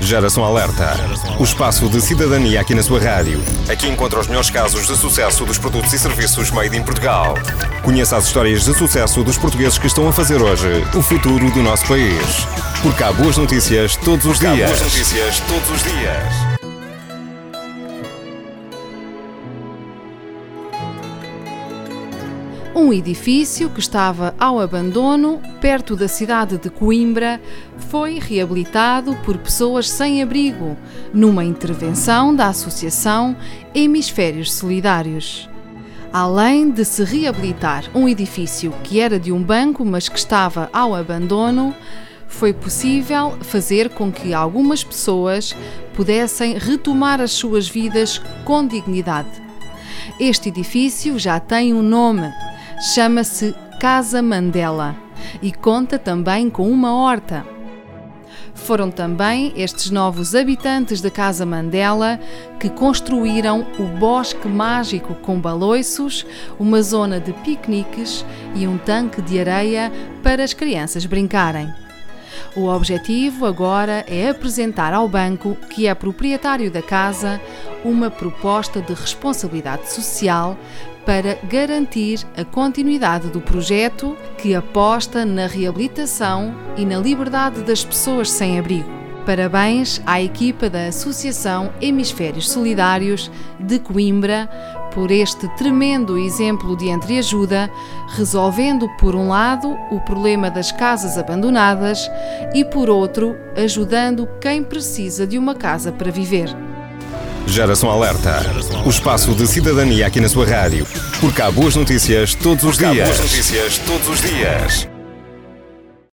Geração Alerta. O espaço de cidadania aqui na sua rádio. Aqui encontra os melhores casos de sucesso dos produtos e serviços made in Portugal. Conheça as histórias de sucesso dos portugueses que estão a fazer hoje o futuro do nosso país. Porque há boas notícias todos os dias. Há boas notícias todos os dias. Um edifício que estava ao abandono, perto da cidade de Coimbra, foi reabilitado por pessoas sem abrigo, numa intervenção da Associação Hemisférios Solidários. Além de se reabilitar um edifício que era de um banco, mas que estava ao abandono, foi possível fazer com que algumas pessoas pudessem retomar as suas vidas com dignidade. Este edifício já tem um nome Chama-se Casa Mandela e conta também com uma horta. Foram também estes novos habitantes da Casa Mandela que construíram o Bosque Mágico com baloiços, uma zona de piqueniques e um tanque de areia para as crianças brincarem. O objetivo agora é apresentar ao banco, que é proprietário da casa, uma proposta de responsabilidade social para garantir a continuidade do projeto que aposta na reabilitação e na liberdade das pessoas sem abrigo. Parabéns à equipa da Associação Hemisférios Solidários de Coimbra por este tremendo exemplo de entreajuda, resolvendo, por um lado, o problema das casas abandonadas e, por outro, ajudando quem precisa de uma casa para viver. Geração Alerta. O espaço de cidadania aqui na sua rádio. Porque há boas notícias todos os dias. Há boas notícias todos os dias.